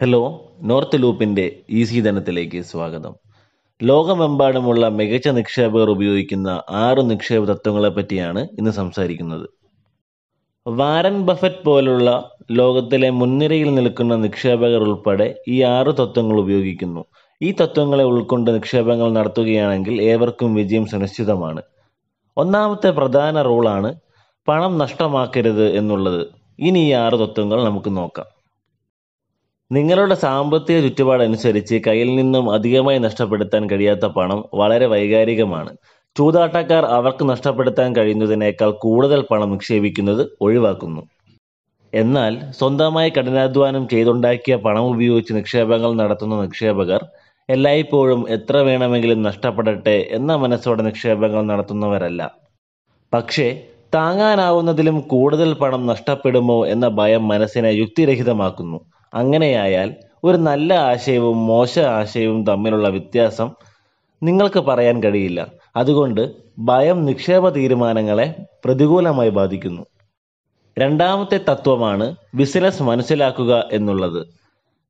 Hello north ലൂപ്പിന്റെ ഈസി ധനത്തിലേക്ക് സ്വാഗതം. ലോകമെമ്പാടുമുള്ള മികച്ച നിക്ഷേപകർ ഉപയോഗിക്കുന്ന ആറ് നിക്ഷേപ തത്വങ്ങളെ പറ്റിയാണ് ഇന്ന് സംസാരിക്കുന്നത്. വാരൻ ബഫറ്റ് പോലുള്ള ലോകത്തിലെ മുൻനിരയിൽ നിൽക്കുന്ന നിക്ഷേപകർ ഉൾപ്പെടെ ഈ ആറ് തത്വങ്ങൾ ഉപയോഗിക്കുന്നു. ഈ തത്വങ്ങളെ ഉൾക്കൊണ്ട് നിക്ഷേപങ്ങൾ നടത്തുകയാണെങ്കിൽ ഏവർക്കും വിജയം സുനിശ്ചിതമാണ്. ഒന്നാമത്തെ പ്രധാന റൂളാണ് പണം നഷ്ടമാക്കരുത് എന്നുള്ളത്. ഇനി ഈ ആറ് തത്വങ്ങൾ നമുക്ക് നോക്കാം. നിങ്ങളുടെ സാമ്പത്തിക ചുറ്റുപാടനുസരിച്ച് കയ്യിൽ നിന്നും അധികമായി നഷ്ടപ്പെടുത്താൻ കഴിയാത്ത പണം വളരെ വൈകാരികമാണ്. ചൂതാട്ടക്കാർ അവർക്ക് നഷ്ടപ്പെടുത്താൻ കഴിയുന്നതിനേക്കാൾ കൂടുതൽ പണം നിക്ഷേപിക്കുന്നത് ഒഴിവാക്കുന്നു. എന്നാൽ സ്വന്തമായി കഠിനാധ്വാനം ചെയ്തുണ്ടാക്കിയ പണം ഉപയോഗിച്ച് നിക്ഷേപങ്ങൾ നടത്തുന്ന നിക്ഷേപകർ എല്ലായ്പ്പോഴും എത്ര വേണമെങ്കിലും നഷ്ടപ്പെടട്ടെ എന്ന മനസ്സോടെ നിക്ഷേപങ്ങൾ നടത്തുന്നവരല്ല. പക്ഷേ താങ്ങാനാവുന്നതിലും കൂടുതൽ പണം നഷ്ടപ്പെടുമോ എന്ന ഭയം മനസ്സിനെ യുക്തിരഹിതമാക്കുന്നു. അങ്ങനെയായാൽ ഒരു നല്ല ആശയവും മോശ ആശയവും തമ്മിലുള്ള വ്യത്യാസം നിങ്ങൾക്ക് പറയാൻ കഴിയില്ല. അതുകൊണ്ട് ഭയം നിക്ഷേപ തീരുമാനങ്ങളെ പ്രതികൂലമായി ബാധിക്കുന്നു. രണ്ടാമത്തെ തത്വമാണ് ബിസിനസ് മനസ്സിലാക്കുക എന്നുള്ളത്.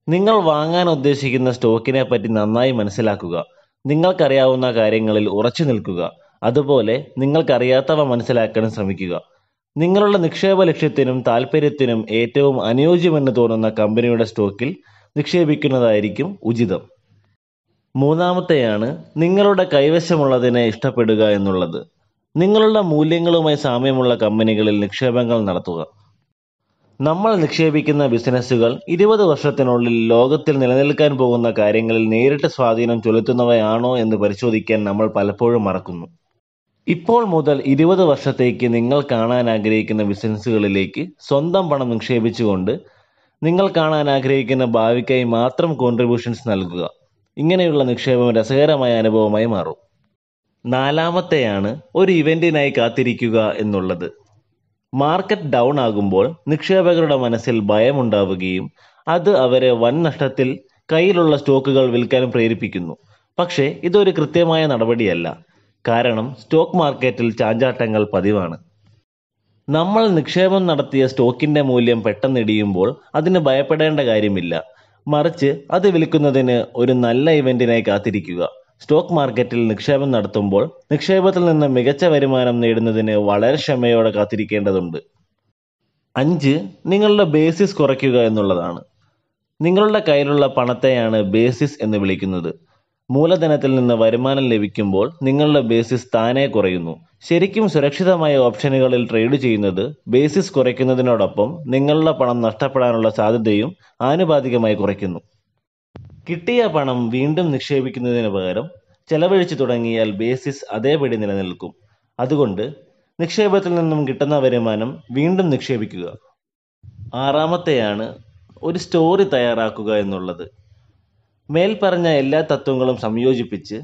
നിങ്ങൾ വാങ്ങാൻ ഉദ്ദേശിക്കുന്ന സ്റ്റോക്കിനെ പറ്റി നന്നായി മനസ്സിലാക്കുക. നിങ്ങൾക്കറിയാവുന്ന കാര്യങ്ങളിൽ ഉറച്ചു നിൽക്കുക. അതുപോലെ നിങ്ങൾക്കറിയാത്തവ മനസ്സിലാക്കാൻ ശ്രമിക്കുക. നിങ്ങളുടെ നിക്ഷേപ ലക്ഷ്യത്തിനും താല്പര്യത്തിനും ഏറ്റവും അനുയോജ്യമെന്ന് തോന്നുന്ന കമ്പനിയുടെ സ്റ്റോക്കിൽ നിക്ഷേപിക്കുന്നതായിരിക്കും ഉചിതം. മൂന്നാമത്തെയാണ് നിങ്ങളുടെ കൈവശമുള്ളതിനെ ഇഷ്ടപ്പെടുക എന്നുള്ളത്. നിങ്ങളുടെ മൂല്യങ്ങളുമായി സാമ്യമുള്ള കമ്പനികളിൽ നിക്ഷേപങ്ങൾ നടത്തുക. നമ്മൾ നിക്ഷേപിക്കുന്ന ബിസിനസ്സുകൾ ഇരുപത് വർഷത്തിനുള്ളിൽ ലോകത്തിൽ നിലനിൽക്കാൻ പോകുന്ന കാര്യങ്ങളിൽ നേരിട്ട് സ്വാധീനം ചെലുത്തുന്നവയാണോ എന്ന് പരിശോധിക്കാൻ നമ്മൾ പലപ്പോഴും മറക്കുന്നു. ഇപ്പോൾ മുതൽ ഇരുപത് വർഷത്തേക്ക് നിങ്ങൾ കാണാൻ ആഗ്രഹിക്കുന്ന ബിസിനസ്സുകളിലേക്ക് സ്വന്തം പണം നിക്ഷേപിച്ചുകൊണ്ട് നിങ്ങൾ കാണാൻ ആഗ്രഹിക്കുന്ന ഭാവിക്കായി മാത്രം കോൺട്രിബ്യൂഷൻസ് നൽകുക. ഇങ്ങനെയുള്ള നിക്ഷേപം രസകരമായ അനുഭവമായി മാറും. നാലാമത്തെയാണ് ഒരു ഇവന്റിനായി കാത്തിരിക്കുക എന്നുള്ളത്. മാർക്കറ്റ് ഡൗൺ ആകുമ്പോൾ നിക്ഷേപകരുടെ മനസ്സിൽ ഭയമുണ്ടാവുകയും അത് അവരെ വൻ നഷ്ടത്തിൽ കയ്യിലുള്ള സ്റ്റോക്കുകൾ വിൽക്കാൻ പ്രേരിപ്പിക്കുന്നു. പക്ഷേ ഇതൊരു കൃത്യമായ നടപടിയല്ല. കാരണം സ്റ്റോക്ക് മാർക്കറ്റിൽ ചാഞ്ചാട്ടങ്ങൾ പതിവാണ്. നമ്മൾ നിക്ഷേപം നടത്തിയ സ്റ്റോക്കിന്റെ മൂല്യം പെട്ടെന്ന് ഇടിയുമ്പോൾ അതിന് ഭയപ്പെടേണ്ട കാര്യമില്ല. മറിച്ച് അത് വിൽക്കുന്നതിന് ഒരു നല്ല ഇവന്റിനായി കാത്തിരിക്കുക. സ്റ്റോക്ക് മാർക്കറ്റിൽ നിക്ഷേപം നടത്തുമ്പോൾ നിക്ഷേപത്തിൽ നിന്ന് മികച്ച വരുമാനം നേടുന്നതിന് വളരെ ക്ഷമയോടെ കാത്തിരിക്കേണ്ടതുണ്ട്. അഞ്ച് നിങ്ങളുടെ ബേസിസ് കുറയ്ക്കുക എന്നുള്ളതാണ്. നിങ്ങളുടെ കയ്യിലുള്ള പണത്തെയാണ് ബേസിസ് എന്ന് വിളിക്കുന്നത്. മൂലധനത്തിൽ നിന്ന് വരുമാനം ലഭിക്കുമ്പോൾ നിങ്ങളുടെ ബേസിസ് താനെ കുറയുന്നു. ശരിക്കും സുരക്ഷിതമായ ഓപ്ഷനുകളിൽ ട്രേഡ് ചെയ്യുന്നത് ബേസിസ് കുറയ്ക്കുന്നതിനോടൊപ്പം നിങ്ങളുടെ പണം നഷ്ടപ്പെടാനുള്ള സാധ്യതയും ആനുപാതികമായി കുറയ്ക്കുന്നു. കിട്ടിയ പണം വീണ്ടും നിക്ഷേപിക്കുന്നതിന് പകരം ചെലവഴിച്ചു തുടങ്ങിയാൽ ബേസിസ് അതേപടി നിലനിൽക്കും. അതുകൊണ്ട് നിക്ഷേപത്തിൽ നിന്നും കിട്ടുന്ന വരുമാനം വീണ്ടും നിക്ഷേപിക്കുക. ആറാമത്തെയാണ് ഒരു സ്റ്റോറി തയ്യാറാക്കുക എന്നുള്ളത്. മേൽപ്പറഞ്ഞ എല്ലാ തത്വങ്ങളും സംയോജിപ്പിച്ച്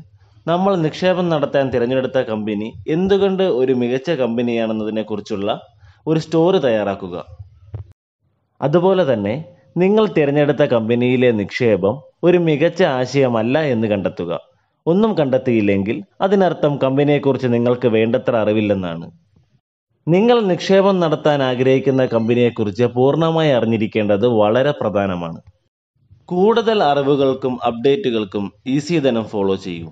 നമ്മൾ നിക്ഷേപം നടത്താൻ തിരഞ്ഞെടുത്ത കമ്പനി എന്തുകൊണ്ട് ഒരു മികച്ച കമ്പനിയാണെന്നതിനെക്കുറിച്ചുള്ള ഒരു സ്റ്റോറി തയ്യാറാക്കുക. അതുപോലെ തന്നെ നിങ്ങൾ തിരഞ്ഞെടുത്ത കമ്പനിയിലെ നിക്ഷേപം ഒരു മികച്ച ആശയമല്ല എന്ന് കണ്ടെത്തുക. ഒന്നും കണ്ടെത്തിയില്ലെങ്കിൽ അതിനർത്ഥം കമ്പനിയെക്കുറിച്ച് നിങ്ങൾക്ക് വേണ്ടത്ര അറിവില്ലെന്നാണ്. നിങ്ങൾ നിക്ഷേപം നടത്താൻ ആഗ്രഹിക്കുന്ന കമ്പനിയെക്കുറിച്ച് പൂർണമായി അറിഞ്ഞിരിക്കേണ്ടത് വളരെ പ്രധാനമാണ്. കൂടുതൽ അറിവുകൾക്കും അപ്ഡേറ്റുകൾക്കും ഈസി ധനം ഫോളോ ചെയ്യൂ.